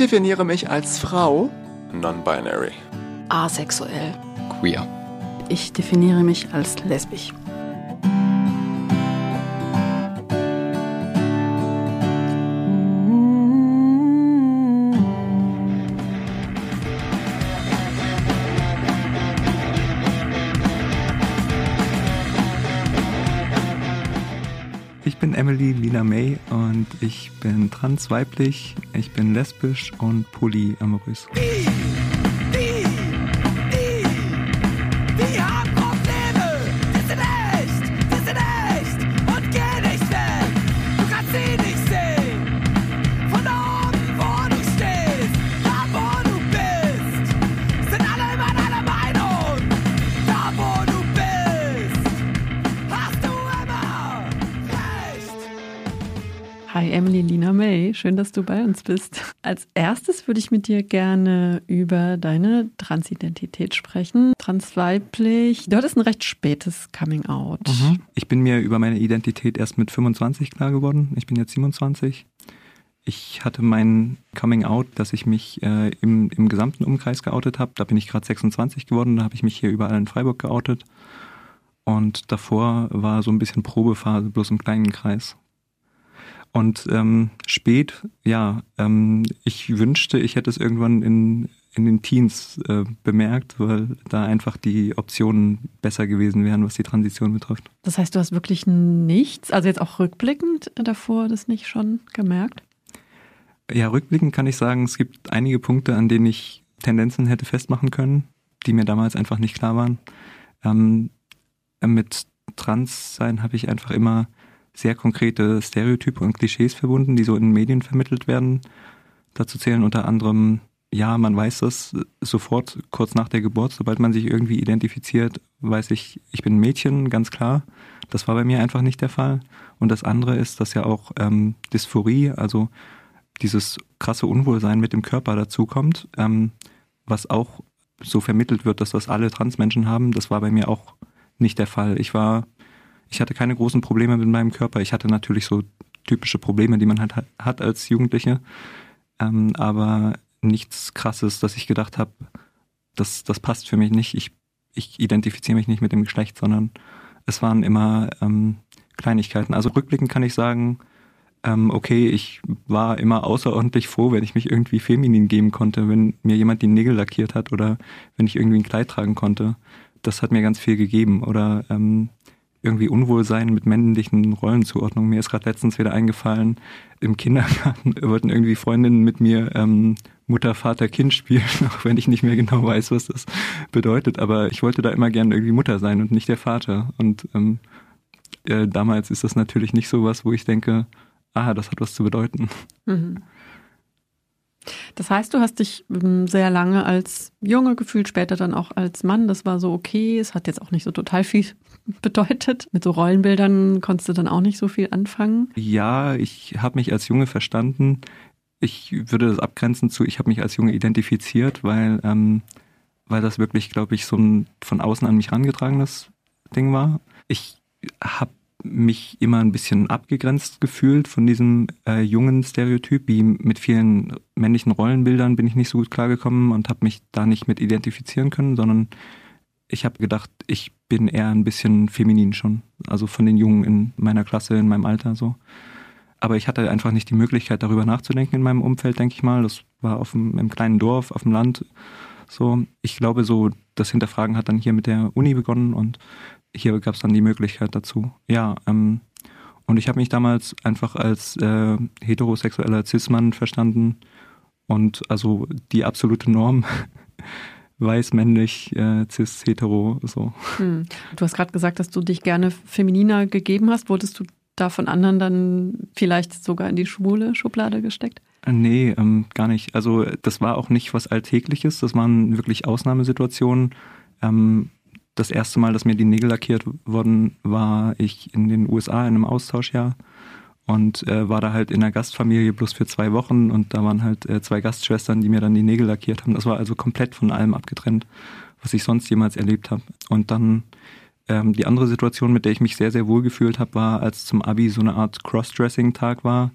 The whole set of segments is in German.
definiere mich als Frau. Non-binary. Asexuell. Queer. Ich definiere mich als lesbisch. Ich bin Emily Lina May und ich bin transweiblich, ich bin lesbisch und polyamorös. Schön, dass du bei uns bist. Als erstes würde ich mit dir gerne über deine Transidentität sprechen. Transweiblich. Du hattest ein recht spätes Coming Out. Mhm. Ich bin mir über meine Identität erst mit 25 klar geworden. Ich bin jetzt 27. Ich hatte mein Coming Out, dass ich mich äh, im, im gesamten Umkreis geoutet habe. Da bin ich gerade 26 geworden, da habe ich mich hier überall in Freiburg geoutet. Und davor war so ein bisschen Probephase, bloß im kleinen Kreis. Und ähm, spät, ja, ähm, ich wünschte, ich hätte es irgendwann in, in den Teens äh, bemerkt, weil da einfach die Optionen besser gewesen wären, was die Transition betrifft. Das heißt, du hast wirklich nichts, also jetzt auch rückblickend davor das nicht schon gemerkt? Ja, rückblickend kann ich sagen, es gibt einige Punkte, an denen ich Tendenzen hätte festmachen können, die mir damals einfach nicht klar waren. Ähm, mit Transsein habe ich einfach immer sehr konkrete Stereotype und Klischees verbunden, die so in Medien vermittelt werden. Dazu zählen unter anderem, ja, man weiß das sofort kurz nach der Geburt, sobald man sich irgendwie identifiziert, weiß ich, ich bin ein Mädchen, ganz klar. Das war bei mir einfach nicht der Fall. Und das andere ist, dass ja auch ähm, Dysphorie, also dieses krasse Unwohlsein mit dem Körper dazukommt, ähm, was auch so vermittelt wird, dass das alle Transmenschen haben. Das war bei mir auch nicht der Fall. Ich war ich hatte keine großen Probleme mit meinem Körper. Ich hatte natürlich so typische Probleme, die man halt hat als Jugendliche, ähm, aber nichts Krasses, dass ich gedacht habe, das, das passt für mich nicht. Ich, ich identifiziere mich nicht mit dem Geschlecht, sondern es waren immer ähm, Kleinigkeiten. Also rückblickend kann ich sagen, ähm, okay, ich war immer außerordentlich froh, wenn ich mich irgendwie feminin geben konnte, wenn mir jemand die Nägel lackiert hat oder wenn ich irgendwie ein Kleid tragen konnte. Das hat mir ganz viel gegeben. Oder ähm, irgendwie Unwohlsein mit männlichen Rollenzuordnungen. Mir ist gerade letztens wieder eingefallen, im Kindergarten wollten irgendwie Freundinnen mit mir ähm, Mutter, Vater, Kind spielen, auch wenn ich nicht mehr genau weiß, was das bedeutet. Aber ich wollte da immer gerne irgendwie Mutter sein und nicht der Vater. Und ähm, äh, damals ist das natürlich nicht so was, wo ich denke, ah, das hat was zu bedeuten. Mhm. Das heißt, du hast dich ähm, sehr lange als Junge gefühlt, später dann auch als Mann. Das war so okay. Es hat jetzt auch nicht so total viel bedeutet. Mit so Rollenbildern konntest du dann auch nicht so viel anfangen. Ja, ich habe mich als Junge verstanden. Ich würde das abgrenzen zu, ich habe mich als Junge identifiziert, weil, ähm, weil das wirklich, glaube ich, so ein von außen an mich herangetragenes Ding war. Ich habe mich immer ein bisschen abgegrenzt gefühlt von diesem äh, jungen Stereotyp. Wie mit vielen männlichen Rollenbildern bin ich nicht so gut klargekommen und habe mich da nicht mit identifizieren können, sondern ich habe gedacht, ich bin eher ein bisschen feminin schon. Also von den Jungen in meiner Klasse, in meinem Alter so. Aber ich hatte einfach nicht die Möglichkeit, darüber nachzudenken in meinem Umfeld, denke ich mal. Das war auf dem, im kleinen Dorf, auf dem Land. So, ich glaube, so das Hinterfragen hat dann hier mit der Uni begonnen und hier gab es dann die Möglichkeit dazu. Ja, ähm, und ich habe mich damals einfach als äh, heterosexueller Cis-Mann verstanden und also die absolute Norm. Weiß, männlich, äh, cis, hetero, so. Hm. Du hast gerade gesagt, dass du dich gerne femininer gegeben hast. Wurdest du da von anderen dann vielleicht sogar in die schwule Schublade gesteckt? Äh, nee, ähm, gar nicht. Also das war auch nicht was Alltägliches, das waren wirklich Ausnahmesituationen. Ähm, das erste Mal, dass mir die Nägel lackiert wurden, war ich in den USA in einem Austauschjahr und äh, war da halt in einer Gastfamilie bloß für zwei Wochen und da waren halt äh, zwei Gastschwestern, die mir dann die Nägel lackiert haben. Das war also komplett von allem abgetrennt, was ich sonst jemals erlebt habe. Und dann ähm, die andere Situation, mit der ich mich sehr, sehr wohl gefühlt habe, war, als zum Abi so eine Art Crossdressing-Tag war,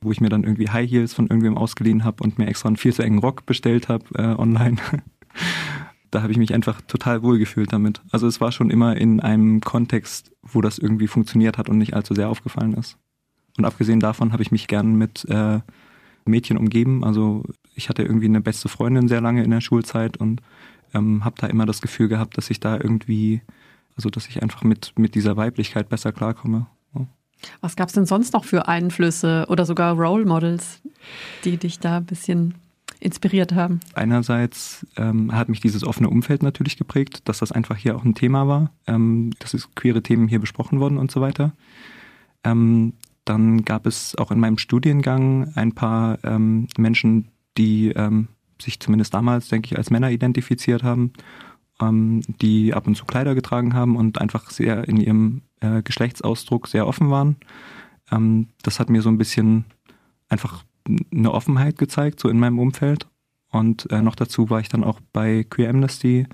wo ich mir dann irgendwie High Heels von irgendwem ausgeliehen habe und mir extra einen viel zu engen Rock bestellt habe äh, online. da habe ich mich einfach total wohl gefühlt damit. Also es war schon immer in einem Kontext, wo das irgendwie funktioniert hat und nicht allzu sehr aufgefallen ist. Und abgesehen davon habe ich mich gern mit äh, Mädchen umgeben. Also ich hatte irgendwie eine beste Freundin sehr lange in der Schulzeit und ähm, habe da immer das Gefühl gehabt, dass ich da irgendwie, also dass ich einfach mit, mit dieser Weiblichkeit besser klarkomme. Ja. Was gab es denn sonst noch für Einflüsse oder sogar Role Models, die dich da ein bisschen inspiriert haben? Einerseits ähm, hat mich dieses offene Umfeld natürlich geprägt, dass das einfach hier auch ein Thema war, ähm, dass es queere Themen hier besprochen wurden und so weiter. Ähm, dann gab es auch in meinem Studiengang ein paar ähm, Menschen, die ähm, sich zumindest damals, denke ich, als Männer identifiziert haben, ähm, die ab und zu Kleider getragen haben und einfach sehr in ihrem äh, Geschlechtsausdruck sehr offen waren. Ähm, das hat mir so ein bisschen einfach eine Offenheit gezeigt, so in meinem Umfeld. Und äh, noch dazu war ich dann auch bei Queer Amnesty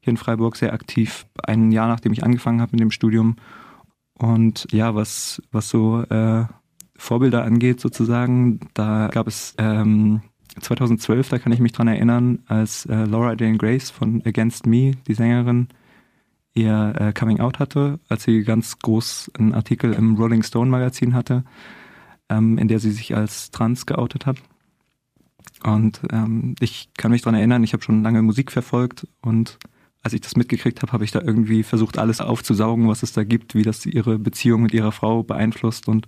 hier in Freiburg sehr aktiv, ein Jahr nachdem ich angefangen habe mit dem Studium. Und ja, was, was so äh, Vorbilder angeht sozusagen, da gab es ähm, 2012, da kann ich mich dran erinnern, als äh, Laura Jane Grace von Against Me, die Sängerin, ihr äh, Coming Out hatte, als sie ganz groß einen Artikel im Rolling Stone Magazin hatte, ähm, in der sie sich als trans geoutet hat. Und ähm, ich kann mich dran erinnern, ich habe schon lange Musik verfolgt und als ich das mitgekriegt habe, habe ich da irgendwie versucht, alles aufzusaugen, was es da gibt, wie das ihre Beziehung mit ihrer Frau beeinflusst und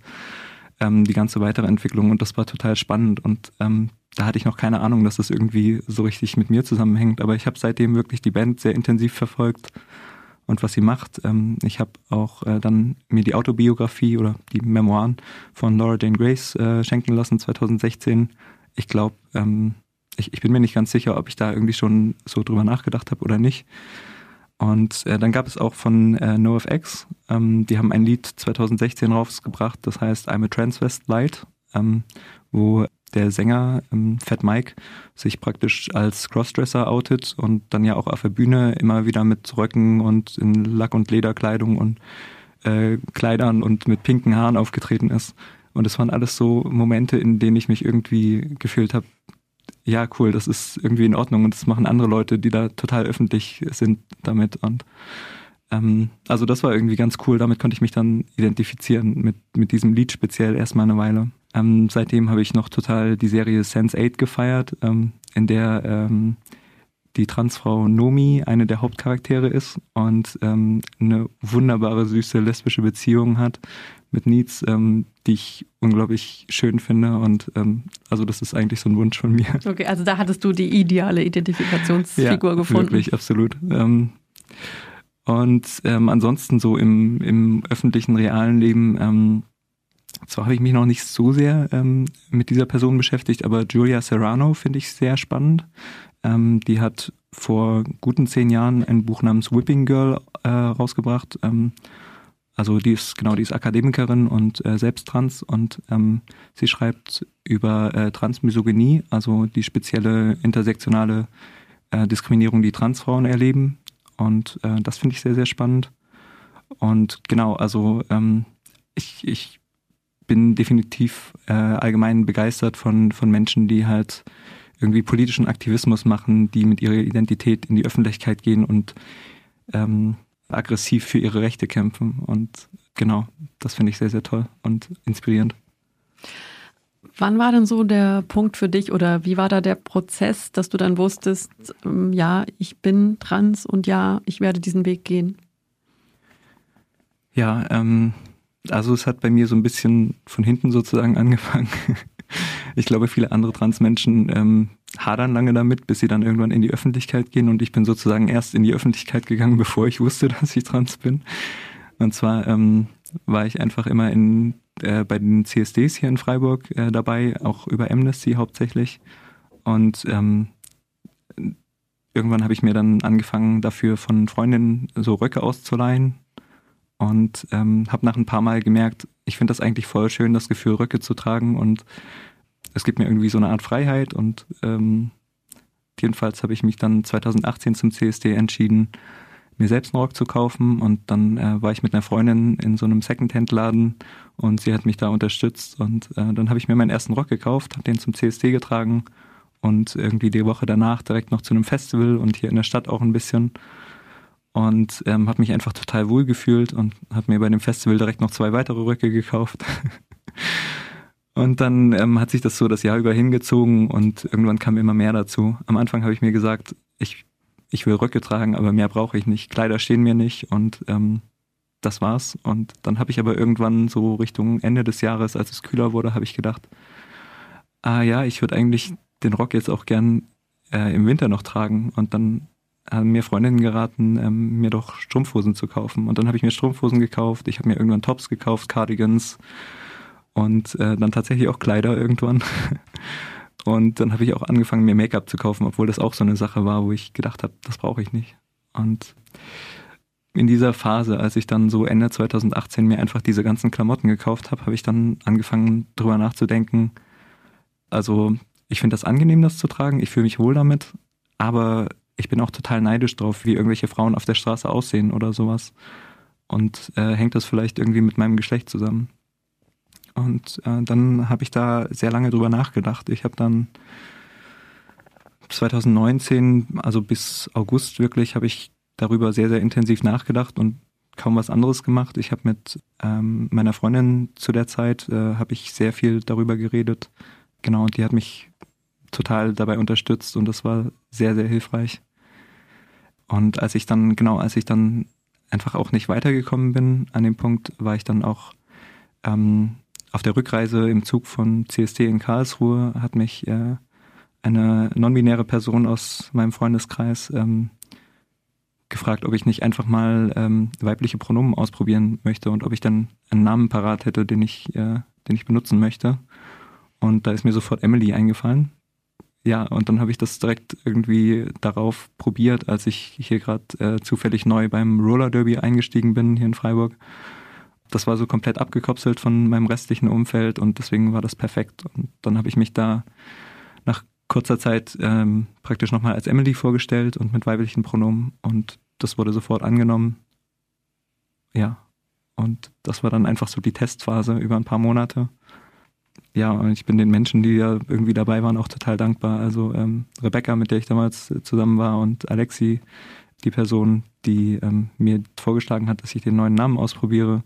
ähm, die ganze weitere Entwicklung. Und das war total spannend. Und ähm, da hatte ich noch keine Ahnung, dass das irgendwie so richtig mit mir zusammenhängt. Aber ich habe seitdem wirklich die Band sehr intensiv verfolgt und was sie macht. Ähm, ich habe auch äh, dann mir die Autobiografie oder die Memoiren von Laura Jane Grace äh, schenken lassen 2016. Ich glaube, ähm, ich, ich bin mir nicht ganz sicher, ob ich da irgendwie schon so drüber nachgedacht habe oder nicht. Und äh, dann gab es auch von äh, NoFX, ähm, die haben ein Lied 2016 rausgebracht, das heißt I'm a Transvest Light, ähm, wo der Sänger ähm, Fat Mike sich praktisch als Crossdresser outet und dann ja auch auf der Bühne immer wieder mit Röcken und in Lack- und Lederkleidung und äh, Kleidern und mit pinken Haaren aufgetreten ist. Und es waren alles so Momente, in denen ich mich irgendwie gefühlt habe, ja, cool, das ist irgendwie in Ordnung und das machen andere Leute, die da total öffentlich sind damit. Und ähm, also das war irgendwie ganz cool, damit konnte ich mich dann identifizieren mit, mit diesem Lied speziell erstmal eine Weile. Ähm, seitdem habe ich noch total die Serie Sense 8 gefeiert, ähm, in der ähm, die Transfrau Nomi eine der Hauptcharaktere ist und ähm, eine wunderbare, süße lesbische Beziehung hat mit Needs, ähm, die ich unglaublich schön finde. Und ähm, also das ist eigentlich so ein Wunsch von mir. Okay, also da hattest du die ideale Identifikationsfigur ja, gefunden. Wirklich, absolut. Ähm, und ähm, ansonsten so im, im öffentlichen, realen Leben, ähm, zwar habe ich mich noch nicht so sehr ähm, mit dieser Person beschäftigt, aber Julia Serrano finde ich sehr spannend. Die hat vor guten zehn Jahren ein Buch namens Whipping Girl äh, rausgebracht. Also die ist genau, die ist Akademikerin und äh, selbst trans und ähm, sie schreibt über äh, Transmisogynie, also die spezielle intersektionale äh, Diskriminierung, die Transfrauen erleben. Und äh, das finde ich sehr, sehr spannend. Und genau, also ähm, ich, ich bin definitiv äh, allgemein begeistert von, von Menschen, die halt irgendwie politischen Aktivismus machen, die mit ihrer Identität in die Öffentlichkeit gehen und ähm, aggressiv für ihre Rechte kämpfen. Und genau, das finde ich sehr, sehr toll und inspirierend. Wann war denn so der Punkt für dich oder wie war da der Prozess, dass du dann wusstest, ähm, ja, ich bin trans und ja, ich werde diesen Weg gehen? Ja, ähm, also es hat bei mir so ein bisschen von hinten sozusagen angefangen. Ich glaube, viele andere Transmenschen ähm, hadern lange damit, bis sie dann irgendwann in die Öffentlichkeit gehen. Und ich bin sozusagen erst in die Öffentlichkeit gegangen, bevor ich wusste, dass ich trans bin. Und zwar ähm, war ich einfach immer in, äh, bei den CSDs hier in Freiburg äh, dabei, auch über Amnesty hauptsächlich. Und ähm, irgendwann habe ich mir dann angefangen, dafür von Freundinnen so Röcke auszuleihen. Und ähm, habe nach ein paar Mal gemerkt, ich finde das eigentlich voll schön, das Gefühl, Röcke zu tragen und es gibt mir irgendwie so eine Art Freiheit und ähm, jedenfalls habe ich mich dann 2018 zum CSD entschieden, mir selbst einen Rock zu kaufen. Und dann äh, war ich mit einer Freundin in so einem Secondhand-Laden und sie hat mich da unterstützt. Und äh, dann habe ich mir meinen ersten Rock gekauft, habe den zum CSD getragen und irgendwie die Woche danach direkt noch zu einem Festival und hier in der Stadt auch ein bisschen und ähm, habe mich einfach total wohl gefühlt und habe mir bei dem Festival direkt noch zwei weitere Röcke gekauft. und dann ähm, hat sich das so das Jahr über hingezogen und irgendwann kam immer mehr dazu. Am Anfang habe ich mir gesagt, ich, ich will Röcke tragen, aber mehr brauche ich nicht. Kleider stehen mir nicht und ähm, das war's. Und dann habe ich aber irgendwann so Richtung Ende des Jahres, als es kühler wurde, habe ich gedacht, ah ja, ich würde eigentlich den Rock jetzt auch gern äh, im Winter noch tragen. Und dann haben mir Freundinnen geraten, ähm, mir doch Strumpfhosen zu kaufen. Und dann habe ich mir Strumpfhosen gekauft. Ich habe mir irgendwann Tops gekauft, Cardigans und äh, dann tatsächlich auch Kleider irgendwann. Und dann habe ich auch angefangen, mir Make-up zu kaufen, obwohl das auch so eine Sache war, wo ich gedacht habe, das brauche ich nicht. Und in dieser Phase, als ich dann so Ende 2018 mir einfach diese ganzen Klamotten gekauft habe, habe ich dann angefangen, drüber nachzudenken. Also ich finde das angenehm, das zu tragen. Ich fühle mich wohl damit. Aber ich bin auch total neidisch drauf, wie irgendwelche Frauen auf der Straße aussehen oder sowas. Und äh, hängt das vielleicht irgendwie mit meinem Geschlecht zusammen. Und äh, dann habe ich da sehr lange drüber nachgedacht. Ich habe dann 2019, also bis August wirklich, habe ich darüber sehr, sehr intensiv nachgedacht und kaum was anderes gemacht. Ich habe mit ähm, meiner Freundin zu der Zeit, äh, habe ich sehr viel darüber geredet. Genau, und die hat mich total dabei unterstützt und das war sehr, sehr hilfreich. Und als ich dann, genau, als ich dann einfach auch nicht weitergekommen bin, an dem Punkt war ich dann auch ähm, auf der Rückreise im Zug von CST in Karlsruhe, hat mich äh, eine non-binäre Person aus meinem Freundeskreis ähm, gefragt, ob ich nicht einfach mal ähm, weibliche Pronomen ausprobieren möchte und ob ich dann einen Namen parat hätte, den ich, äh, den ich benutzen möchte. Und da ist mir sofort Emily eingefallen ja, und dann habe ich das direkt irgendwie darauf probiert, als ich hier gerade äh, zufällig neu beim Roller Derby eingestiegen bin hier in Freiburg. Das war so komplett abgekopselt von meinem restlichen Umfeld und deswegen war das perfekt. Und dann habe ich mich da nach kurzer Zeit ähm, praktisch nochmal als Emily vorgestellt und mit weiblichen Pronomen und das wurde sofort angenommen. Ja, und das war dann einfach so die Testphase über ein paar Monate ja, und ich bin den Menschen, die ja irgendwie dabei waren, auch total dankbar. Also ähm, Rebecca, mit der ich damals zusammen war, und Alexi, die Person, die ähm, mir vorgeschlagen hat, dass ich den neuen Namen ausprobiere.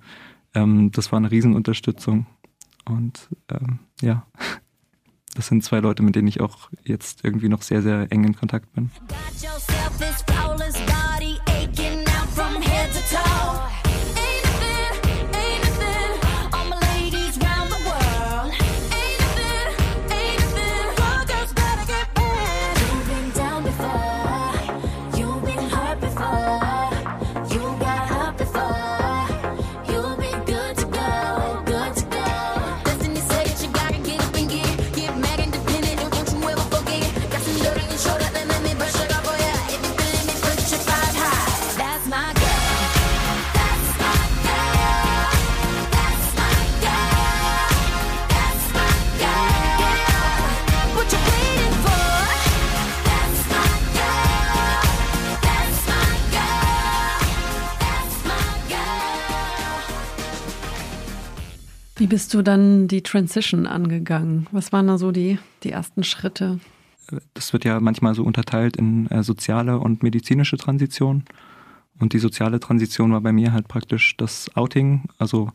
Ähm, das war eine Riesenunterstützung. Und ähm, ja, das sind zwei Leute, mit denen ich auch jetzt irgendwie noch sehr, sehr eng in Kontakt bin. Wie bist du dann die Transition angegangen? Was waren da so die, die ersten Schritte? Das wird ja manchmal so unterteilt in äh, soziale und medizinische Transition. Und die soziale Transition war bei mir halt praktisch das Outing. Also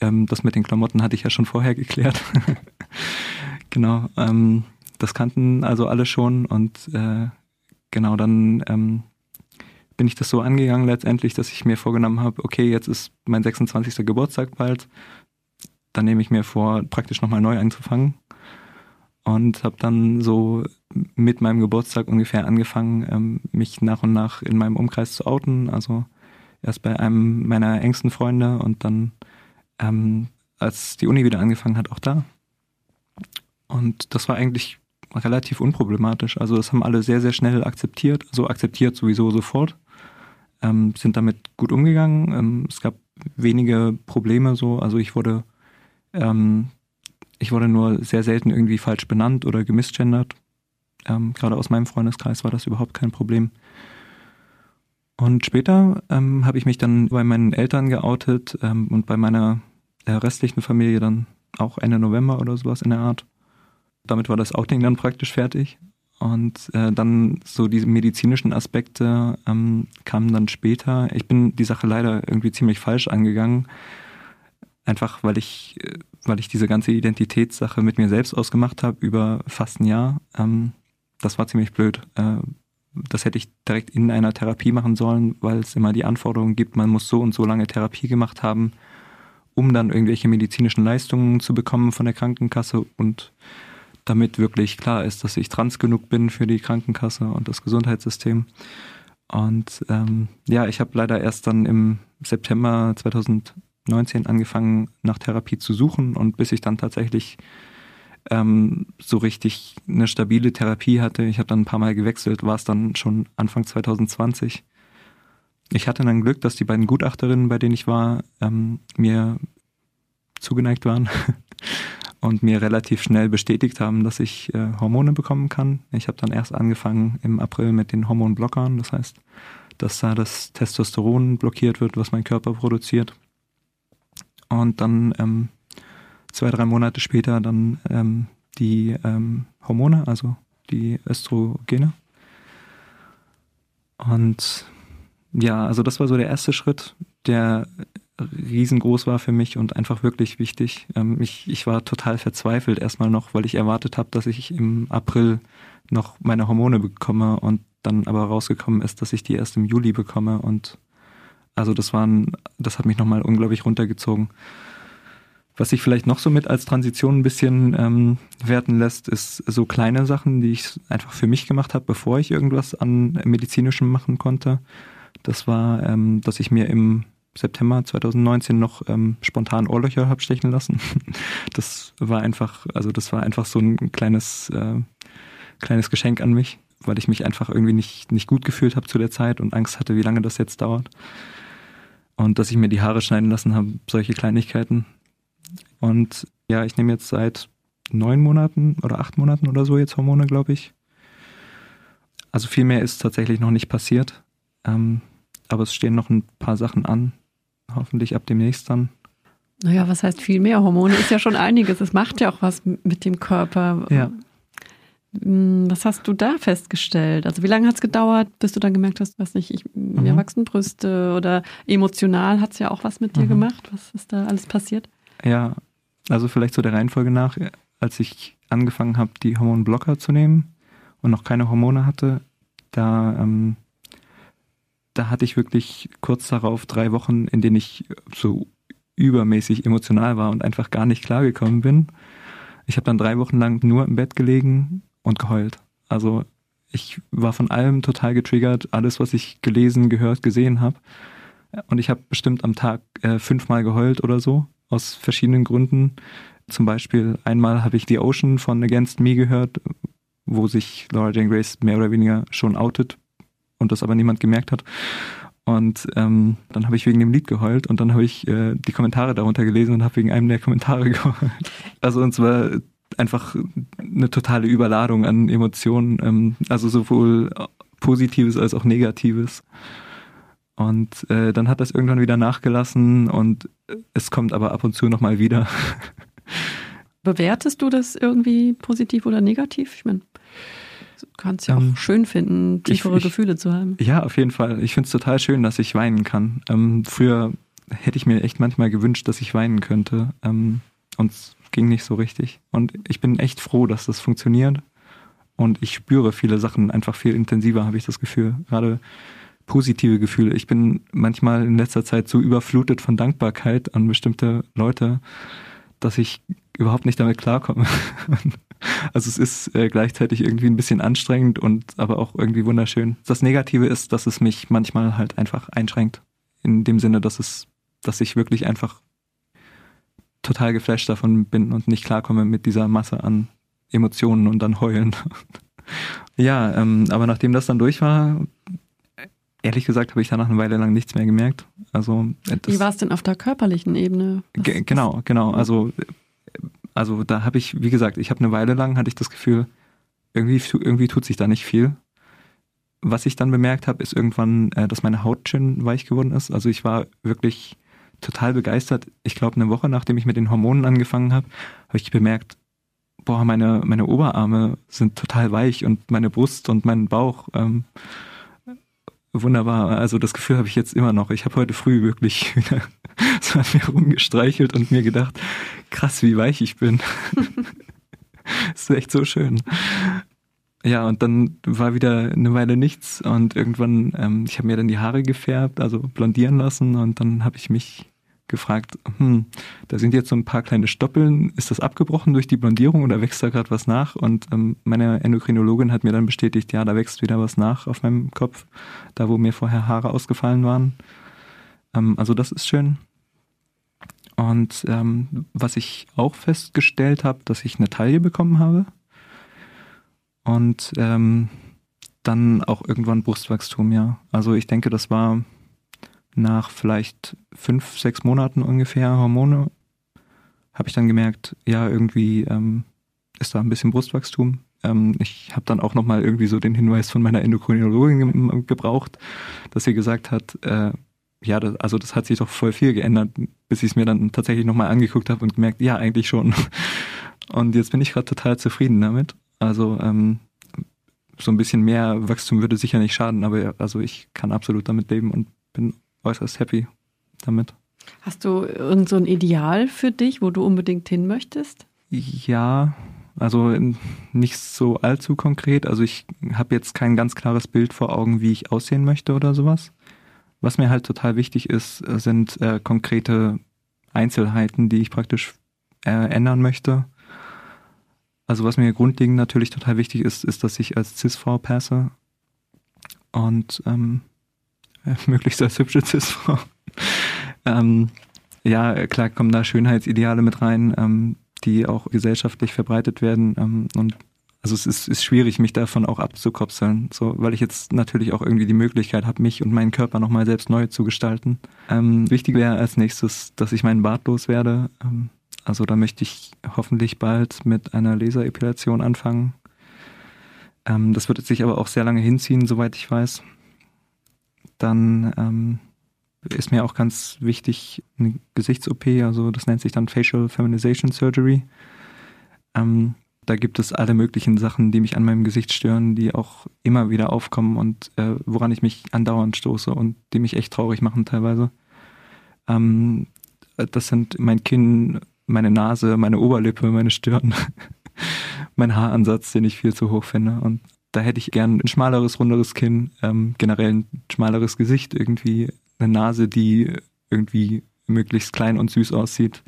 ähm, das mit den Klamotten hatte ich ja schon vorher geklärt. genau. Ähm, das kannten also alle schon. Und äh, genau dann ähm, bin ich das so angegangen letztendlich, dass ich mir vorgenommen habe, okay, jetzt ist mein 26. Geburtstag bald dann nehme ich mir vor, praktisch nochmal neu anzufangen. Und habe dann so mit meinem Geburtstag ungefähr angefangen, ähm, mich nach und nach in meinem Umkreis zu outen. Also erst bei einem meiner engsten Freunde und dann, ähm, als die Uni wieder angefangen hat, auch da. Und das war eigentlich relativ unproblematisch. Also das haben alle sehr, sehr schnell akzeptiert. Also akzeptiert sowieso sofort. Ähm, sind damit gut umgegangen. Ähm, es gab wenige Probleme so. Also ich wurde ähm, ich wurde nur sehr selten irgendwie falsch benannt oder gemisgendert. Ähm, gerade aus meinem Freundeskreis war das überhaupt kein Problem. Und später ähm, habe ich mich dann bei meinen Eltern geoutet ähm, und bei meiner äh, restlichen Familie dann auch Ende November oder sowas in der Art. Damit war das Outing dann praktisch fertig. Und äh, dann so diese medizinischen Aspekte ähm, kamen dann später. Ich bin die Sache leider irgendwie ziemlich falsch angegangen. Einfach weil ich, äh, weil ich diese ganze Identitätssache mit mir selbst ausgemacht habe über fast ein Jahr. Ähm, das war ziemlich blöd. Äh, das hätte ich direkt in einer Therapie machen sollen, weil es immer die Anforderungen gibt, man muss so und so lange Therapie gemacht haben, um dann irgendwelche medizinischen Leistungen zu bekommen von der Krankenkasse und damit wirklich klar ist, dass ich trans genug bin für die Krankenkasse und das Gesundheitssystem. Und ähm, ja, ich habe leider erst dann im September 2019 angefangen, nach Therapie zu suchen und bis ich dann tatsächlich ähm, so richtig eine stabile Therapie hatte, ich habe dann ein paar Mal gewechselt, war es dann schon Anfang 2020. Ich hatte dann Glück, dass die beiden Gutachterinnen, bei denen ich war, ähm, mir zugeneigt waren und mir relativ schnell bestätigt haben, dass ich äh, Hormone bekommen kann. Ich habe dann erst angefangen im April mit den Hormonblockern, das heißt, dass da das Testosteron blockiert wird, was mein Körper produziert. Und dann ähm, zwei, drei Monate später dann ähm, die ähm, Hormone, also die Östrogene. Und ja, also das war so der erste Schritt, der riesengroß war für mich und einfach wirklich wichtig. Ähm, ich, ich war total verzweifelt erstmal noch, weil ich erwartet habe, dass ich im April noch meine Hormone bekomme und dann aber rausgekommen ist, dass ich die erst im Juli bekomme und also das waren, das hat mich nochmal unglaublich runtergezogen. Was sich vielleicht noch so mit als Transition ein bisschen ähm, werten lässt, ist so kleine Sachen, die ich einfach für mich gemacht habe, bevor ich irgendwas an medizinischem machen konnte. Das war, ähm, dass ich mir im September 2019 noch ähm, spontan Ohrlöcher habe stechen lassen. Das war einfach, also das war einfach so ein kleines, äh, kleines Geschenk an mich, weil ich mich einfach irgendwie nicht, nicht gut gefühlt habe zu der Zeit und Angst hatte, wie lange das jetzt dauert. Und dass ich mir die Haare schneiden lassen habe, solche Kleinigkeiten. Und ja, ich nehme jetzt seit neun Monaten oder acht Monaten oder so jetzt Hormone, glaube ich. Also viel mehr ist tatsächlich noch nicht passiert. Ähm, aber es stehen noch ein paar Sachen an, hoffentlich ab demnächst dann. Naja, was heißt viel mehr? Hormone ist ja schon einiges. Es macht ja auch was mit dem Körper. Ja. Hm, was hast du da festgestellt? Also wie lange hat es gedauert, bis du dann gemerkt hast, was nicht, ich, mir mhm. wachsen Brüste oder emotional hat es ja auch was mit dir mhm. gemacht? Was ist da alles passiert? Ja, also vielleicht so der Reihenfolge nach, als ich angefangen habe, die Hormonblocker zu nehmen und noch keine Hormone hatte, da ähm, da hatte ich wirklich kurz darauf drei Wochen, in denen ich so übermäßig emotional war und einfach gar nicht klargekommen bin. Ich habe dann drei Wochen lang nur im Bett gelegen und geheult. Also ich war von allem total getriggert, alles, was ich gelesen, gehört, gesehen habe. Und ich habe bestimmt am Tag äh, fünfmal geheult oder so, aus verschiedenen Gründen. Zum Beispiel einmal habe ich The Ocean von Against Me gehört, wo sich Laura Jane Grace mehr oder weniger schon outet und das aber niemand gemerkt hat. Und ähm, dann habe ich wegen dem Lied geheult und dann habe ich äh, die Kommentare darunter gelesen und habe wegen einem der Kommentare geheult. Also und zwar einfach eine totale Überladung an Emotionen, ähm, also sowohl Positives als auch Negatives. Und äh, dann hat das irgendwann wieder nachgelassen und es kommt aber ab und zu nochmal wieder. Bewertest du das irgendwie positiv oder negativ? Ich meine, Du kannst ja ähm, auch schön finden, tiefere ich, ich, Gefühle zu haben. Ja, auf jeden Fall. Ich finde es total schön, dass ich weinen kann. Ähm, früher hätte ich mir echt manchmal gewünscht, dass ich weinen könnte. Ähm, und ging nicht so richtig. Und ich bin echt froh, dass das funktioniert. Und ich spüre viele Sachen einfach viel intensiver, habe ich das Gefühl. Gerade positive Gefühle. Ich bin manchmal in letzter Zeit so überflutet von Dankbarkeit an bestimmte Leute, dass ich überhaupt nicht damit klarkomme. Also es ist äh, gleichzeitig irgendwie ein bisschen anstrengend und aber auch irgendwie wunderschön. Das Negative ist, dass es mich manchmal halt einfach einschränkt. In dem Sinne, dass es, dass ich wirklich einfach total geflasht davon bin und nicht klarkomme mit dieser Masse an Emotionen und dann heulen. ja, ähm, aber nachdem das dann durch war, ehrlich gesagt habe ich danach eine Weile lang nichts mehr gemerkt. Also äh, Wie war es denn auf der körperlichen Ebene? Was, genau, genau. Also also da habe ich, wie gesagt, ich habe eine Weile lang hatte ich das Gefühl, irgendwie, irgendwie tut sich da nicht viel. was ich dann bemerkt habe, ist irgendwann, äh, dass meine Haut schön weich geworden ist. Also ich war wirklich total begeistert. Ich glaube, eine Woche nachdem ich mit den Hormonen angefangen habe, habe ich bemerkt, boah, meine, meine Oberarme sind total weich und meine Brust und mein Bauch. Ähm, wunderbar. Also das Gefühl habe ich jetzt immer noch. Ich habe heute früh wirklich wieder so an mir rumgestreichelt und mir gedacht, krass, wie weich ich bin. ist echt so schön. Ja, und dann war wieder eine Weile nichts und irgendwann, ähm, ich habe mir dann die Haare gefärbt, also blondieren lassen und dann habe ich mich gefragt, hm, da sind jetzt so ein paar kleine Stoppeln, ist das abgebrochen durch die Blondierung oder wächst da gerade was nach? Und ähm, meine Endokrinologin hat mir dann bestätigt, ja, da wächst wieder was nach auf meinem Kopf, da wo mir vorher Haare ausgefallen waren. Ähm, also das ist schön. Und ähm, was ich auch festgestellt habe, dass ich eine Taille bekommen habe. Und ähm, dann auch irgendwann Brustwachstum, ja. Also ich denke, das war nach vielleicht fünf, sechs Monaten ungefähr Hormone, habe ich dann gemerkt, ja, irgendwie ähm, ist da ein bisschen Brustwachstum. Ähm, ich habe dann auch nochmal irgendwie so den Hinweis von meiner Endokrinologin ge gebraucht, dass sie gesagt hat, äh, ja, das, also das hat sich doch voll viel geändert, bis ich es mir dann tatsächlich nochmal angeguckt habe und gemerkt, ja, eigentlich schon. Und jetzt bin ich gerade total zufrieden damit. Also ähm, so ein bisschen mehr Wachstum würde sicher nicht schaden, aber also ich kann absolut damit leben und bin äußerst happy damit. Hast du irgend so ein Ideal für dich, wo du unbedingt hin möchtest? Ja, also nicht so allzu konkret. Also ich habe jetzt kein ganz klares Bild vor Augen, wie ich aussehen möchte oder sowas. Was mir halt total wichtig ist, sind äh, konkrete Einzelheiten, die ich praktisch äh, ändern möchte. Also was mir grundlegend natürlich total wichtig ist, ist, dass ich als Cis-Frau passe. Und ähm, möglichst als hübsche Cis-Frau. ähm, ja, klar kommen da Schönheitsideale mit rein, ähm, die auch gesellschaftlich verbreitet werden. Ähm, und also es ist, ist schwierig, mich davon auch abzukopseln, so, weil ich jetzt natürlich auch irgendwie die Möglichkeit habe, mich und meinen Körper nochmal selbst neu zu gestalten. Ähm, wichtig wäre als nächstes, dass ich meinen Bart loswerde. Ähm, also da möchte ich hoffentlich bald mit einer Laserepilation anfangen. Ähm, das wird sich aber auch sehr lange hinziehen, soweit ich weiß dann ähm, ist mir auch ganz wichtig eine Gesichts-OP, also das nennt sich dann Facial Feminization Surgery. Ähm, da gibt es alle möglichen Sachen, die mich an meinem Gesicht stören, die auch immer wieder aufkommen und äh, woran ich mich andauernd stoße und die mich echt traurig machen teilweise. Ähm, das sind mein Kinn, meine Nase, meine Oberlippe, meine Stirn, mein Haaransatz, den ich viel zu hoch finde. Und da hätte ich gern ein schmaleres, runderes Kinn, ähm, generell ein schmaleres Gesicht, irgendwie eine Nase, die irgendwie möglichst klein und süß aussieht.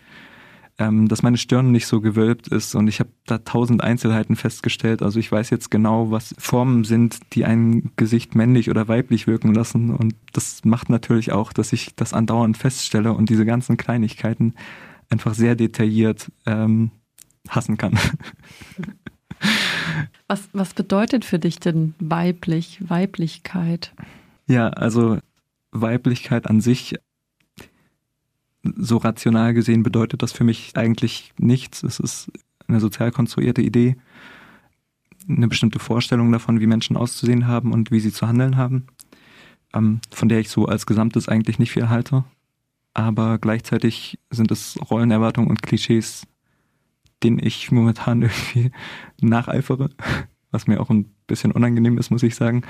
Ähm, dass meine Stirn nicht so gewölbt ist und ich habe da tausend Einzelheiten festgestellt. Also ich weiß jetzt genau, was Formen sind, die ein Gesicht männlich oder weiblich wirken lassen und das macht natürlich auch, dass ich das andauernd feststelle und diese ganzen Kleinigkeiten einfach sehr detailliert ähm, hassen kann. Was, was bedeutet für dich denn weiblich, Weiblichkeit? Ja, also Weiblichkeit an sich, so rational gesehen bedeutet das für mich eigentlich nichts. Es ist eine sozial konstruierte Idee, eine bestimmte Vorstellung davon, wie Menschen auszusehen haben und wie sie zu handeln haben, ähm, von der ich so als Gesamtes eigentlich nicht viel halte. Aber gleichzeitig sind es Rollenerwartungen und Klischees, den ich momentan irgendwie nacheifere, was mir auch ein bisschen unangenehm ist, muss ich sagen.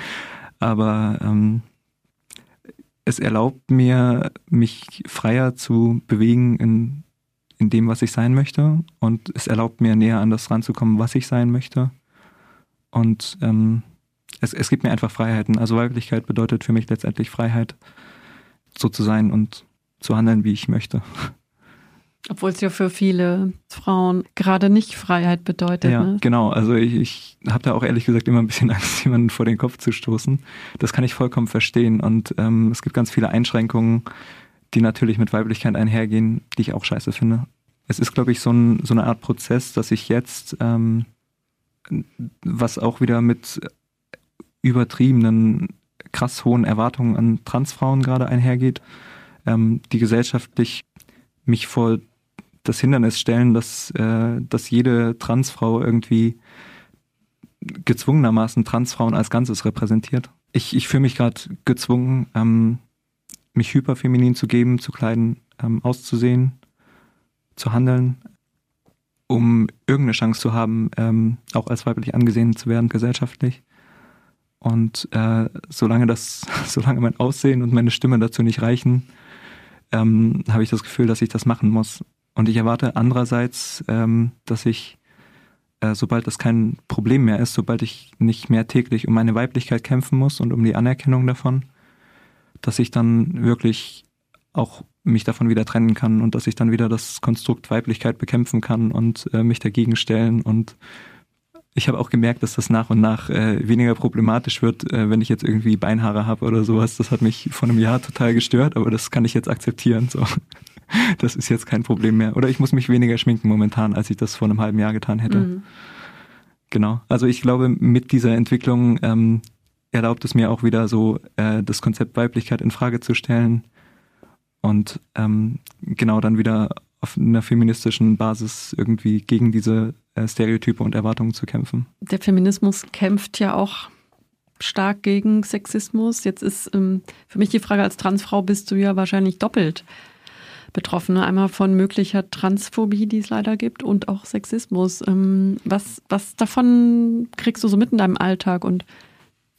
Aber ähm, es erlaubt mir, mich freier zu bewegen in, in dem, was ich sein möchte. Und es erlaubt mir, näher an das ranzukommen, was ich sein möchte. Und ähm, es, es gibt mir einfach Freiheiten. Also Weiblichkeit bedeutet für mich letztendlich Freiheit, so zu sein und zu handeln, wie ich möchte. Obwohl es ja für viele Frauen gerade nicht Freiheit bedeutet. Ja, ne? genau. Also ich, ich habe da auch ehrlich gesagt immer ein bisschen Angst, jemanden vor den Kopf zu stoßen. Das kann ich vollkommen verstehen. Und ähm, es gibt ganz viele Einschränkungen, die natürlich mit Weiblichkeit einhergehen, die ich auch scheiße finde. Es ist, glaube ich, so, ein, so eine Art Prozess, dass ich jetzt, ähm, was auch wieder mit übertriebenen, krass hohen Erwartungen an Transfrauen gerade einhergeht, ähm, die gesellschaftlich mich vor das Hindernis stellen, dass, äh, dass jede Transfrau irgendwie gezwungenermaßen Transfrauen als Ganzes repräsentiert. ich, ich fühle mich gerade gezwungen, ähm, mich hyperfeminin zu geben, zu kleiden, ähm, auszusehen, zu handeln, um irgendeine Chance zu haben, ähm, auch als weiblich angesehen zu werden gesellschaftlich. Und äh, solange das, solange mein Aussehen und meine Stimme dazu nicht reichen, ähm, habe ich das Gefühl, dass ich das machen muss. Und ich erwarte andererseits, ähm, dass ich, äh, sobald das kein Problem mehr ist, sobald ich nicht mehr täglich um meine Weiblichkeit kämpfen muss und um die Anerkennung davon, dass ich dann wirklich auch mich davon wieder trennen kann und dass ich dann wieder das Konstrukt Weiblichkeit bekämpfen kann und äh, mich dagegen stellen und ich habe auch gemerkt, dass das nach und nach äh, weniger problematisch wird, äh, wenn ich jetzt irgendwie Beinhaare habe oder sowas. Das hat mich vor einem Jahr total gestört, aber das kann ich jetzt akzeptieren. So, das ist jetzt kein Problem mehr. Oder ich muss mich weniger schminken momentan, als ich das vor einem halben Jahr getan hätte. Mhm. Genau. Also ich glaube, mit dieser Entwicklung ähm, erlaubt es mir auch wieder so äh, das Konzept Weiblichkeit in Frage zu stellen und ähm, genau dann wieder auf einer feministischen Basis irgendwie gegen diese äh, Stereotype und Erwartungen zu kämpfen. Der Feminismus kämpft ja auch stark gegen Sexismus. Jetzt ist ähm, für mich die Frage, als Transfrau bist du ja wahrscheinlich doppelt betroffen. Einmal von möglicher Transphobie, die es leider gibt, und auch Sexismus. Ähm, was, was davon kriegst du so mit in deinem Alltag und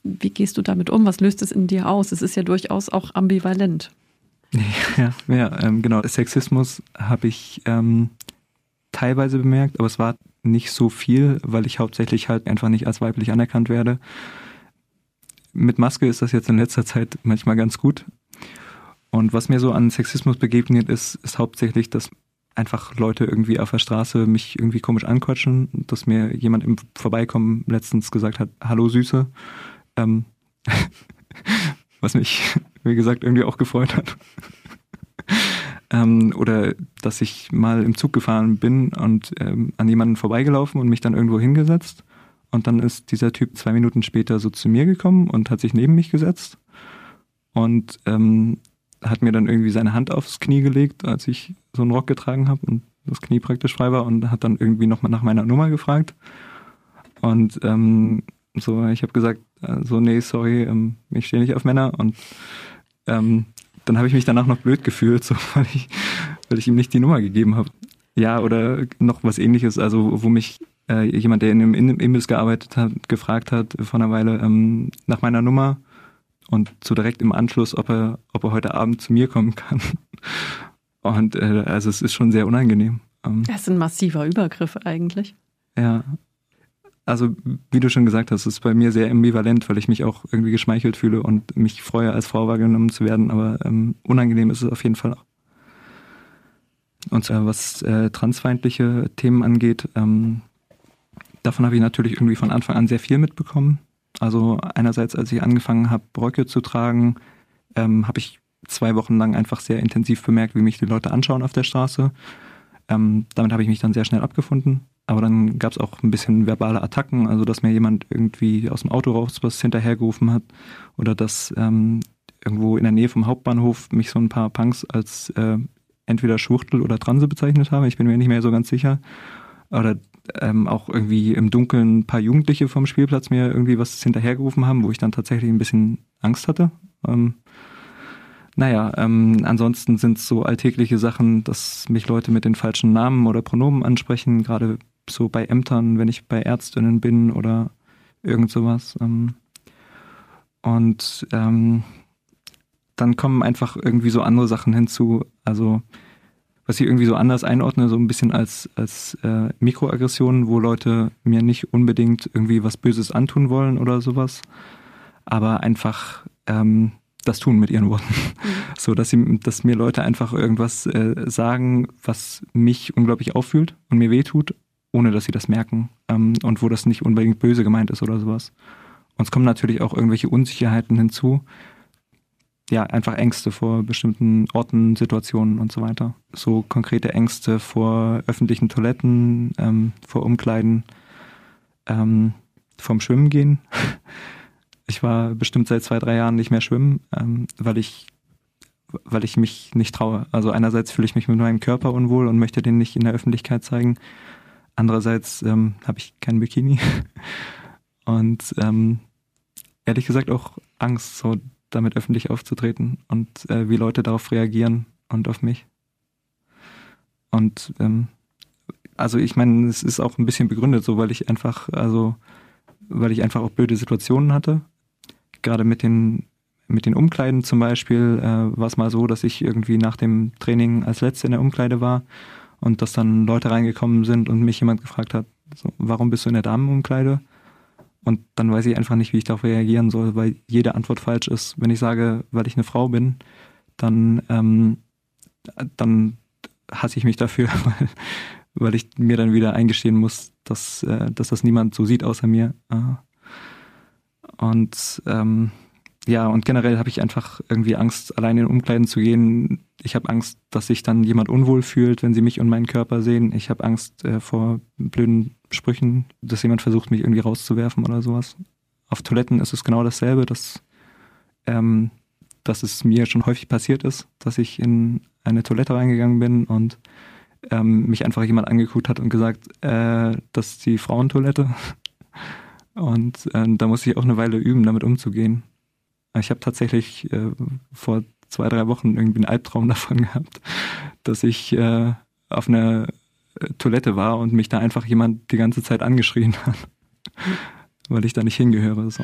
wie gehst du damit um? Was löst es in dir aus? Es ist ja durchaus auch ambivalent. Ja, ja ähm, genau. Sexismus habe ich ähm, teilweise bemerkt, aber es war nicht so viel, weil ich hauptsächlich halt einfach nicht als weiblich anerkannt werde. Mit Maske ist das jetzt in letzter Zeit manchmal ganz gut. Und was mir so an Sexismus begegnet ist, ist hauptsächlich, dass einfach Leute irgendwie auf der Straße mich irgendwie komisch anquatschen, dass mir jemand im Vorbeikommen letztens gesagt hat, hallo Süße. Ähm, was mich, wie gesagt, irgendwie auch gefreut hat. ähm, oder dass ich mal im Zug gefahren bin und ähm, an jemanden vorbeigelaufen und mich dann irgendwo hingesetzt. Und dann ist dieser Typ zwei Minuten später so zu mir gekommen und hat sich neben mich gesetzt und ähm, hat mir dann irgendwie seine Hand aufs Knie gelegt, als ich so einen Rock getragen habe und das Knie praktisch frei war und hat dann irgendwie nochmal nach meiner Nummer gefragt. Und ähm, so, ich habe gesagt, äh, so, nee, sorry, ähm, ich stehe nicht auf Männer. Und ähm, dann habe ich mich danach noch blöd gefühlt, so, weil, ich, weil ich ihm nicht die Nummer gegeben habe. Ja, oder noch was ähnliches, also wo mich äh, jemand, der in einem Imbiss gearbeitet hat, gefragt hat vor einer Weile ähm, nach meiner Nummer und so direkt im Anschluss, ob er, ob er heute Abend zu mir kommen kann. Und äh, also es ist schon sehr unangenehm. Ähm, das ist ein massiver Übergriff eigentlich. Ja, also wie du schon gesagt hast, ist bei mir sehr ambivalent, weil ich mich auch irgendwie geschmeichelt fühle und mich freue, als Frau wahrgenommen zu werden, aber ähm, unangenehm ist es auf jeden Fall auch. Und zwar was äh, transfeindliche Themen angeht, ähm, davon habe ich natürlich irgendwie von Anfang an sehr viel mitbekommen. Also einerseits, als ich angefangen habe, Röcke zu tragen, ähm, habe ich zwei Wochen lang einfach sehr intensiv bemerkt, wie mich die Leute anschauen auf der Straße. Ähm, damit habe ich mich dann sehr schnell abgefunden. Aber dann gab es auch ein bisschen verbale Attacken, also dass mir jemand irgendwie aus dem Auto raus was hinterhergerufen hat oder dass ähm, irgendwo in der Nähe vom Hauptbahnhof mich so ein paar Punks als äh, entweder Schwuchtel oder Transe bezeichnet haben. Ich bin mir nicht mehr so ganz sicher. Oder ähm, auch irgendwie im Dunkeln ein paar Jugendliche vom Spielplatz mir irgendwie was hinterhergerufen haben, wo ich dann tatsächlich ein bisschen Angst hatte. Ähm, naja, ähm, ansonsten sind es so alltägliche Sachen, dass mich Leute mit den falschen Namen oder Pronomen ansprechen, gerade so bei Ämtern, wenn ich bei Ärztinnen bin oder irgend sowas. Ähm, und ähm, dann kommen einfach irgendwie so andere Sachen hinzu. Also was ich irgendwie so anders einordne, so ein bisschen als, als äh, Mikroaggressionen, wo Leute mir nicht unbedingt irgendwie was Böses antun wollen oder sowas, aber einfach ähm, das tun mit ihren Worten. Mhm. So, dass sie, dass mir Leute einfach irgendwas äh, sagen, was mich unglaublich auffühlt und mir wehtut ohne dass sie das merken ähm, und wo das nicht unbedingt böse gemeint ist oder sowas. Und es kommen natürlich auch irgendwelche Unsicherheiten hinzu. Ja, einfach Ängste vor bestimmten Orten, Situationen und so weiter. So konkrete Ängste vor öffentlichen Toiletten, ähm, vor Umkleiden, ähm, vom Schwimmen gehen. Ich war bestimmt seit zwei, drei Jahren nicht mehr schwimmen, ähm, weil ich weil ich mich nicht traue. Also einerseits fühle ich mich mit meinem Körper unwohl und möchte den nicht in der Öffentlichkeit zeigen. Andererseits ähm, habe ich kein Bikini. Und ähm, ehrlich gesagt auch Angst, so damit öffentlich aufzutreten und äh, wie Leute darauf reagieren und auf mich. Und ähm, also ich meine, es ist auch ein bisschen begründet, so weil ich einfach, also weil ich einfach auch blöde Situationen hatte. Gerade mit den mit den Umkleiden zum Beispiel äh, war es mal so, dass ich irgendwie nach dem Training als Letzte in der Umkleide war und dass dann Leute reingekommen sind und mich jemand gefragt hat, so, warum bist du in der Damenumkleide? Und dann weiß ich einfach nicht, wie ich darauf reagieren soll, weil jede Antwort falsch ist. Wenn ich sage, weil ich eine Frau bin, dann, ähm, dann hasse ich mich dafür, weil, weil ich mir dann wieder eingestehen muss, dass, äh, dass das niemand so sieht außer mir. Und ähm, ja, und generell habe ich einfach irgendwie Angst, allein in Umkleiden zu gehen. Ich habe Angst, dass sich dann jemand unwohl fühlt, wenn sie mich und meinen Körper sehen. Ich habe Angst äh, vor blöden Sprüchen, dass jemand versucht, mich irgendwie rauszuwerfen oder sowas. Auf Toiletten ist es genau dasselbe, dass, ähm, dass es mir schon häufig passiert ist, dass ich in eine Toilette reingegangen bin und ähm, mich einfach jemand angeguckt hat und gesagt, äh, das ist die Frauentoilette. Und äh, da muss ich auch eine Weile üben, damit umzugehen. Ich habe tatsächlich äh, vor zwei, drei Wochen irgendwie einen Albtraum davon gehabt, dass ich äh, auf einer äh, Toilette war und mich da einfach jemand die ganze Zeit angeschrien hat, weil ich da nicht hingehöre. So.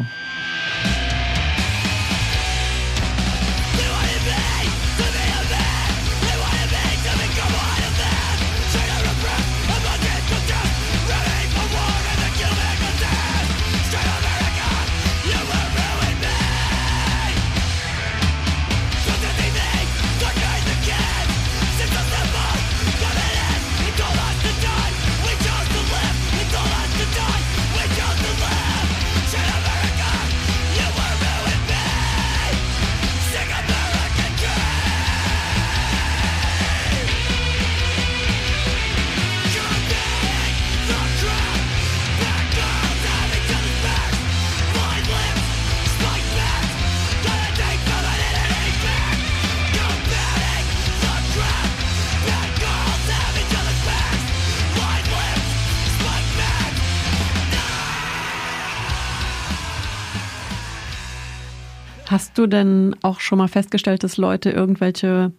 Du denn auch schon mal festgestellt, dass Leute irgendwelche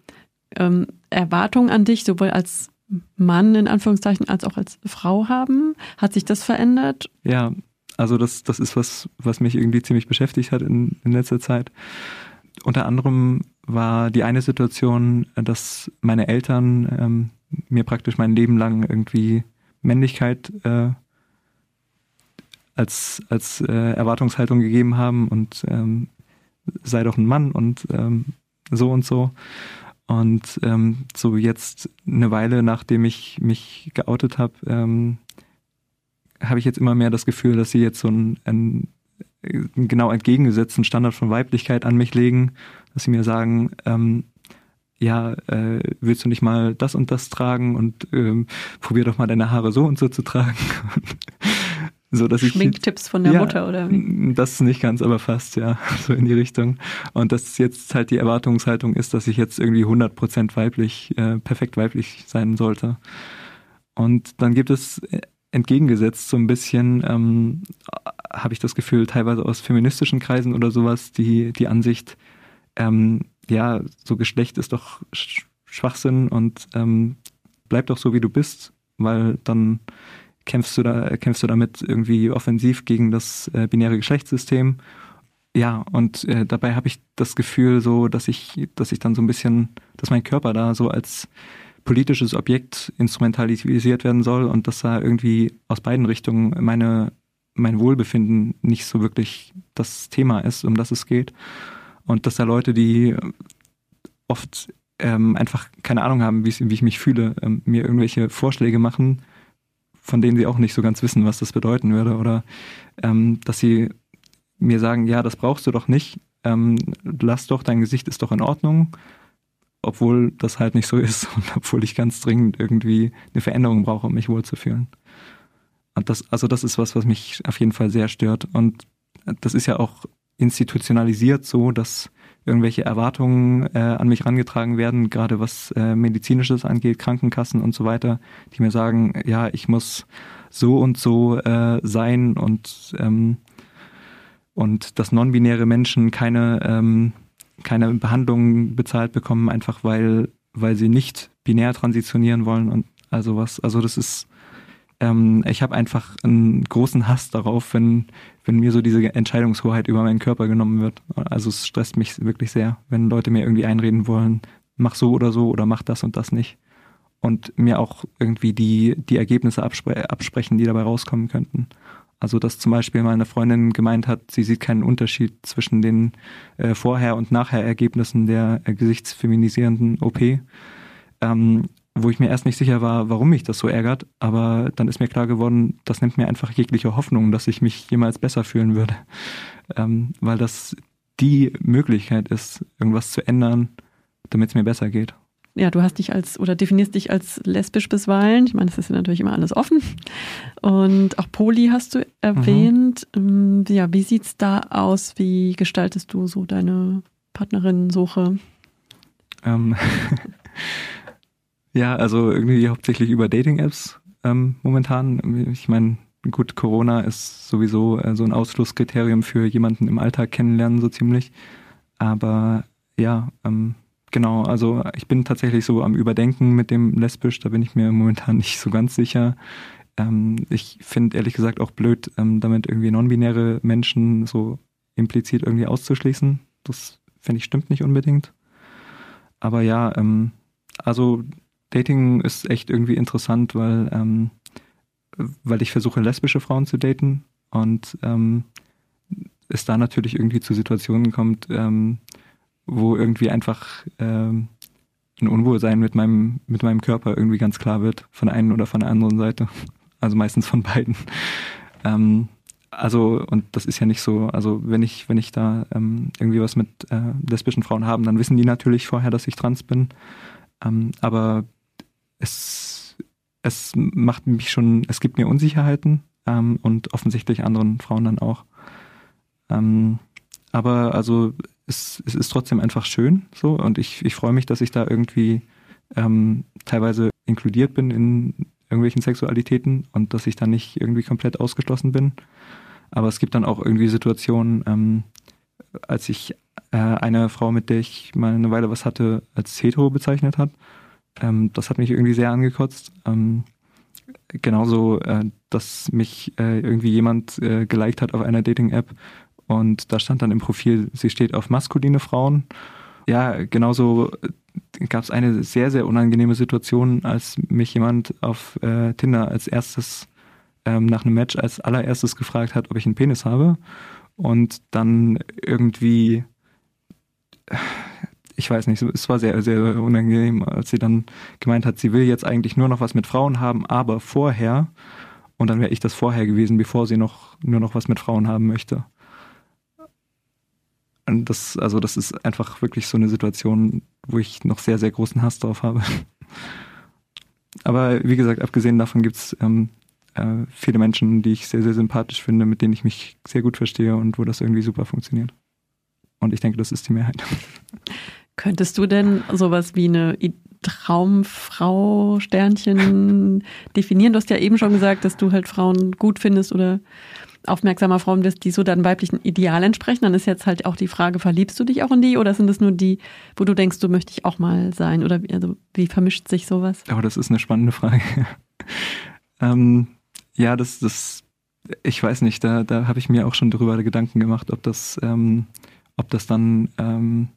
ähm, Erwartungen an dich, sowohl als Mann in Anführungszeichen als auch als Frau haben? Hat sich das verändert? Ja, also das, das ist was, was mich irgendwie ziemlich beschäftigt hat in, in letzter Zeit. Unter anderem war die eine Situation, dass meine Eltern ähm, mir praktisch mein Leben lang irgendwie Männlichkeit äh, als, als äh, Erwartungshaltung gegeben haben und ähm, sei doch ein Mann und ähm, so und so. Und ähm, so jetzt eine Weile, nachdem ich mich geoutet habe, ähm, habe ich jetzt immer mehr das Gefühl, dass sie jetzt so einen, einen genau entgegengesetzten Standard von Weiblichkeit an mich legen, dass sie mir sagen, ähm, ja, äh, willst du nicht mal das und das tragen und ähm, probier doch mal deine Haare so und so zu tragen. So, dass Schminktipps ich, von der ja, Mutter, oder wie? Das nicht ganz, aber fast, ja, so in die Richtung. Und dass jetzt halt die Erwartungshaltung ist, dass ich jetzt irgendwie 100% weiblich, äh, perfekt weiblich sein sollte. Und dann gibt es äh, entgegengesetzt so ein bisschen, ähm, habe ich das Gefühl, teilweise aus feministischen Kreisen oder sowas, die, die Ansicht, ähm, ja, so Geschlecht ist doch Schwachsinn und ähm, bleib doch so, wie du bist, weil dann kämpfst du da, kämpfst du damit irgendwie offensiv gegen das äh, binäre Geschlechtssystem. Ja, und äh, dabei habe ich das Gefühl so, dass ich, dass ich dann so ein bisschen, dass mein Körper da so als politisches Objekt instrumentalisiert werden soll und dass da irgendwie aus beiden Richtungen meine, mein Wohlbefinden nicht so wirklich das Thema ist, um das es geht. Und dass da Leute, die oft ähm, einfach keine Ahnung haben, wie, ich mich fühle, ähm, mir irgendwelche Vorschläge machen, von denen sie auch nicht so ganz wissen, was das bedeuten würde. Oder ähm, dass sie mir sagen, ja, das brauchst du doch nicht, ähm, lass doch, dein Gesicht ist doch in Ordnung, obwohl das halt nicht so ist und obwohl ich ganz dringend irgendwie eine Veränderung brauche, um mich wohlzufühlen. Und das, also das ist was, was mich auf jeden Fall sehr stört. Und das ist ja auch institutionalisiert so, dass irgendwelche Erwartungen äh, an mich rangetragen werden, gerade was äh, medizinisches angeht, Krankenkassen und so weiter, die mir sagen, ja, ich muss so und so äh, sein und ähm, und dass non-binäre Menschen keine, ähm, keine Behandlung bezahlt bekommen, einfach weil, weil sie nicht binär transitionieren wollen und also was. Also das ist, ähm, ich habe einfach einen großen Hass darauf, wenn, wenn mir so diese Entscheidungshoheit über meinen Körper genommen wird. Also es stresst mich wirklich sehr, wenn Leute mir irgendwie einreden wollen, mach so oder so oder mach das und das nicht. Und mir auch irgendwie die, die Ergebnisse abspre absprechen, die dabei rauskommen könnten. Also dass zum Beispiel meine Freundin gemeint hat, sie sieht keinen Unterschied zwischen den äh, Vorher- und Nachher-Ergebnissen der äh, gesichtsfeminisierenden OP. Ähm, wo ich mir erst nicht sicher war, warum mich das so ärgert, aber dann ist mir klar geworden, das nimmt mir einfach jegliche Hoffnung, dass ich mich jemals besser fühlen würde. Ähm, weil das die Möglichkeit ist, irgendwas zu ändern, damit es mir besser geht ja, du hast dich als oder definierst dich als lesbisch bisweilen. Ich meine, das ist ja natürlich immer alles offen. Und auch Poli hast du erwähnt. Mhm. Ja, wie sieht's da aus? Wie gestaltest du so deine Partnerinnensuche? Ähm, ja, also irgendwie hauptsächlich über Dating-Apps ähm, momentan. Ich meine, gut, Corona ist sowieso äh, so ein Ausschlusskriterium für jemanden im Alltag kennenlernen, so ziemlich. Aber ja, ähm, Genau, also ich bin tatsächlich so am Überdenken mit dem Lesbisch, da bin ich mir momentan nicht so ganz sicher. Ähm, ich finde ehrlich gesagt auch blöd, ähm, damit irgendwie non-binäre Menschen so implizit irgendwie auszuschließen. Das finde ich stimmt nicht unbedingt. Aber ja, ähm, also Dating ist echt irgendwie interessant, weil, ähm, weil ich versuche, lesbische Frauen zu daten und ähm, es da natürlich irgendwie zu Situationen kommt, ähm, wo irgendwie einfach ähm, ein Unwohlsein mit meinem, mit meinem Körper irgendwie ganz klar wird, von der einen oder von der anderen Seite. Also meistens von beiden. Ähm, also, und das ist ja nicht so, also wenn ich, wenn ich da ähm, irgendwie was mit äh, lesbischen Frauen haben, dann wissen die natürlich vorher, dass ich trans bin. Ähm, aber es, es macht mich schon, es gibt mir Unsicherheiten ähm, und offensichtlich anderen Frauen dann auch. Ähm, aber also es, es ist trotzdem einfach schön so und ich, ich freue mich, dass ich da irgendwie ähm, teilweise inkludiert bin in irgendwelchen Sexualitäten und dass ich da nicht irgendwie komplett ausgeschlossen bin. Aber es gibt dann auch irgendwie Situationen, ähm, als ich äh, eine Frau, mit der ich mal eine Weile was hatte, als hetero bezeichnet hat. Ähm, das hat mich irgendwie sehr angekotzt. Ähm, genauso, äh, dass mich äh, irgendwie jemand äh, geliked hat auf einer Dating-App und da stand dann im Profil, sie steht auf maskuline Frauen. Ja, genauso äh, gab es eine sehr, sehr unangenehme Situation, als mich jemand auf äh, Tinder als erstes ähm, nach einem Match als allererstes gefragt hat, ob ich einen Penis habe. Und dann irgendwie, ich weiß nicht, es war sehr, sehr unangenehm, als sie dann gemeint hat, sie will jetzt eigentlich nur noch was mit Frauen haben, aber vorher. Und dann wäre ich das vorher gewesen, bevor sie noch nur noch was mit Frauen haben möchte. Das, also das ist einfach wirklich so eine Situation, wo ich noch sehr, sehr großen Hass drauf habe. Aber wie gesagt, abgesehen davon gibt's ähm, äh, viele Menschen, die ich sehr, sehr sympathisch finde, mit denen ich mich sehr gut verstehe und wo das irgendwie super funktioniert. Und ich denke, das ist die Mehrheit. Könntest du denn sowas wie eine Traumfrau Sternchen definieren? Du hast ja eben schon gesagt, dass du halt Frauen gut findest oder aufmerksamer Frauen bist, die so deinem weiblichen Ideal entsprechen, dann ist jetzt halt auch die Frage, verliebst du dich auch in die oder sind es nur die, wo du denkst, du möchte ich auch mal sein? Oder also, wie vermischt sich sowas? Aber das ist eine spannende Frage. ähm, ja, das, das, ich weiß nicht, da, da habe ich mir auch schon darüber Gedanken gemacht, ob das, ähm, ob das dann ähm,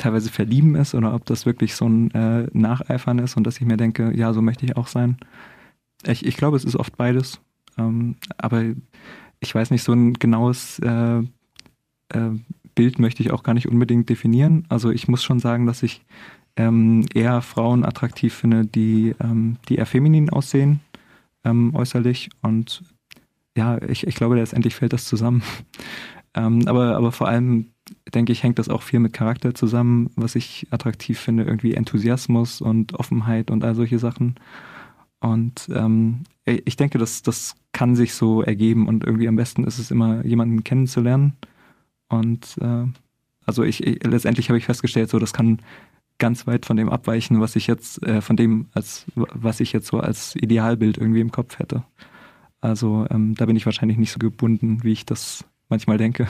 teilweise verlieben ist oder ob das wirklich so ein äh, Nacheifern ist und dass ich mir denke, ja, so möchte ich auch sein. Ich, ich glaube, es ist oft beides. Ähm, aber ich weiß nicht, so ein genaues äh, äh, Bild möchte ich auch gar nicht unbedingt definieren. Also ich muss schon sagen, dass ich ähm, eher Frauen attraktiv finde, die, ähm, die eher feminin aussehen, ähm, äußerlich. Und ja, ich, ich glaube, letztendlich fällt das zusammen. Ähm, aber, aber vor allem, denke ich, hängt das auch viel mit Charakter zusammen, was ich attraktiv finde, irgendwie Enthusiasmus und Offenheit und all solche Sachen. Und ähm, ich denke, das, das kann sich so ergeben und irgendwie am besten ist es immer, jemanden kennenzulernen. Und äh, also ich, ich letztendlich habe ich festgestellt, so das kann ganz weit von dem abweichen, was ich jetzt, äh, von dem, als was ich jetzt so als Idealbild irgendwie im Kopf hätte. Also ähm, da bin ich wahrscheinlich nicht so gebunden, wie ich das manchmal denke.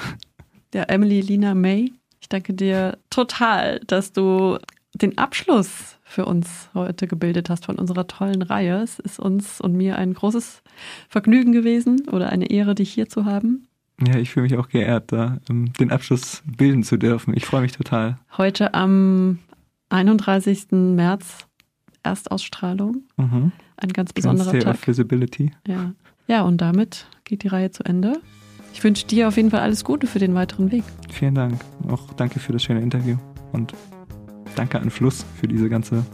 Ja, Emily Lina May, ich danke dir total, dass du den Abschluss für uns heute gebildet hast von unserer tollen Reihe. Es ist uns und mir ein großes Vergnügen gewesen oder eine Ehre, dich hier zu haben. Ja, ich fühle mich auch geehrt, da um, den Abschluss bilden zu dürfen. Ich freue mich total. Heute am 31. März Erstausstrahlung. Mhm. Ein ganz besonderer Tag. Visibility. Ja. ja, und damit geht die Reihe zu Ende. Ich wünsche dir auf jeden Fall alles Gute für den weiteren Weg. Vielen Dank. Auch danke für das schöne Interview und danke an Fluss für diese ganze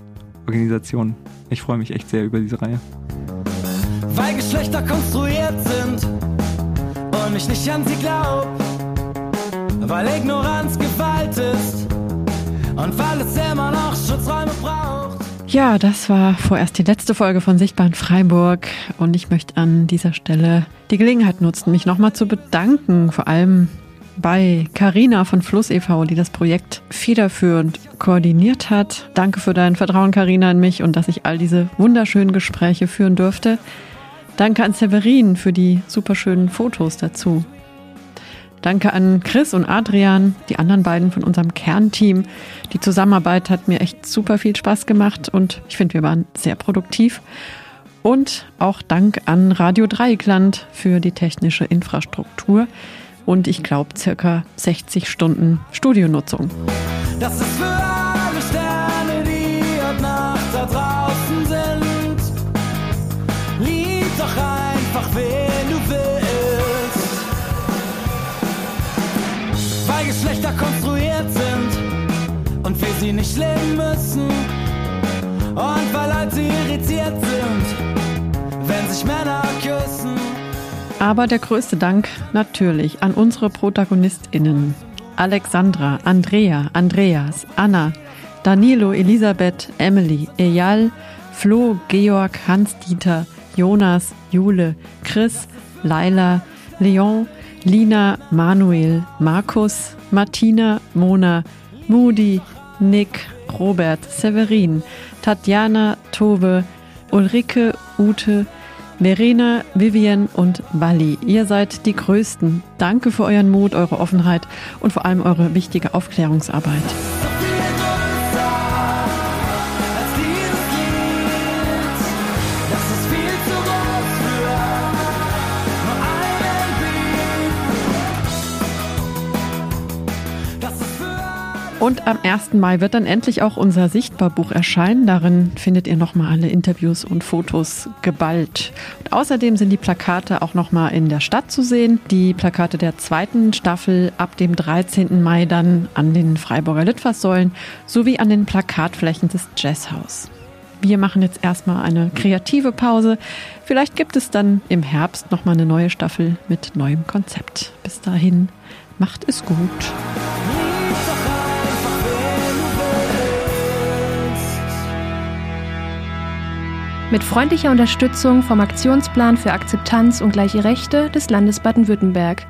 Organisation. Ich freue mich echt sehr über diese Reihe. Weil Geschlechter konstruiert sind und ich nicht an sie glaub. Weil Ignoranz Gewalt ist und weil es immer noch Schutzräume braucht. Ja, das war vorerst die letzte Folge von Sichtbar in Freiburg und ich möchte an dieser Stelle die Gelegenheit nutzen, mich nochmal zu bedanken, vor allem bei Carina von Fluss e.V., die das Projekt federführend koordiniert hat. Danke für dein Vertrauen, Carina, in mich und dass ich all diese wunderschönen Gespräche führen durfte. Danke an Severin für die superschönen Fotos dazu. Danke an Chris und Adrian, die anderen beiden von unserem Kernteam. Die Zusammenarbeit hat mir echt super viel Spaß gemacht und ich finde, wir waren sehr produktiv. Und auch Dank an Radio Dreieckland für die technische Infrastruktur und ich glaube circa 60 Stunden Studionutzung. Das ist für nicht müssen. Und weil Leute irritiert sind, wenn sich Männer küssen. Aber der größte Dank natürlich an unsere ProtagonistInnen. Alexandra, Andrea, Andreas, Anna, Danilo, Elisabeth, Emily, Eyal, Flo, Georg, Hans-Dieter, Jonas, Jule, Chris, Laila, Leon, Lina, Manuel, Markus, Martina, Mona, Moody, Nick, Robert, Severin, Tatjana, Tove, Ulrike, Ute, Verena, Vivian und Wally, ihr seid die Größten. Danke für euren Mut, eure Offenheit und vor allem eure wichtige Aufklärungsarbeit. Und am 1. Mai wird dann endlich auch unser Sichtbarbuch erscheinen. Darin findet ihr nochmal alle Interviews und Fotos geballt. Und außerdem sind die Plakate auch nochmal in der Stadt zu sehen. Die Plakate der zweiten Staffel ab dem 13. Mai dann an den Freiburger Litfaßsäulen sowie an den Plakatflächen des Jazzhaus. Wir machen jetzt erstmal eine kreative Pause. Vielleicht gibt es dann im Herbst nochmal eine neue Staffel mit neuem Konzept. Bis dahin, macht es gut. Mit freundlicher Unterstützung vom Aktionsplan für Akzeptanz und gleiche Rechte des Landes Baden-Württemberg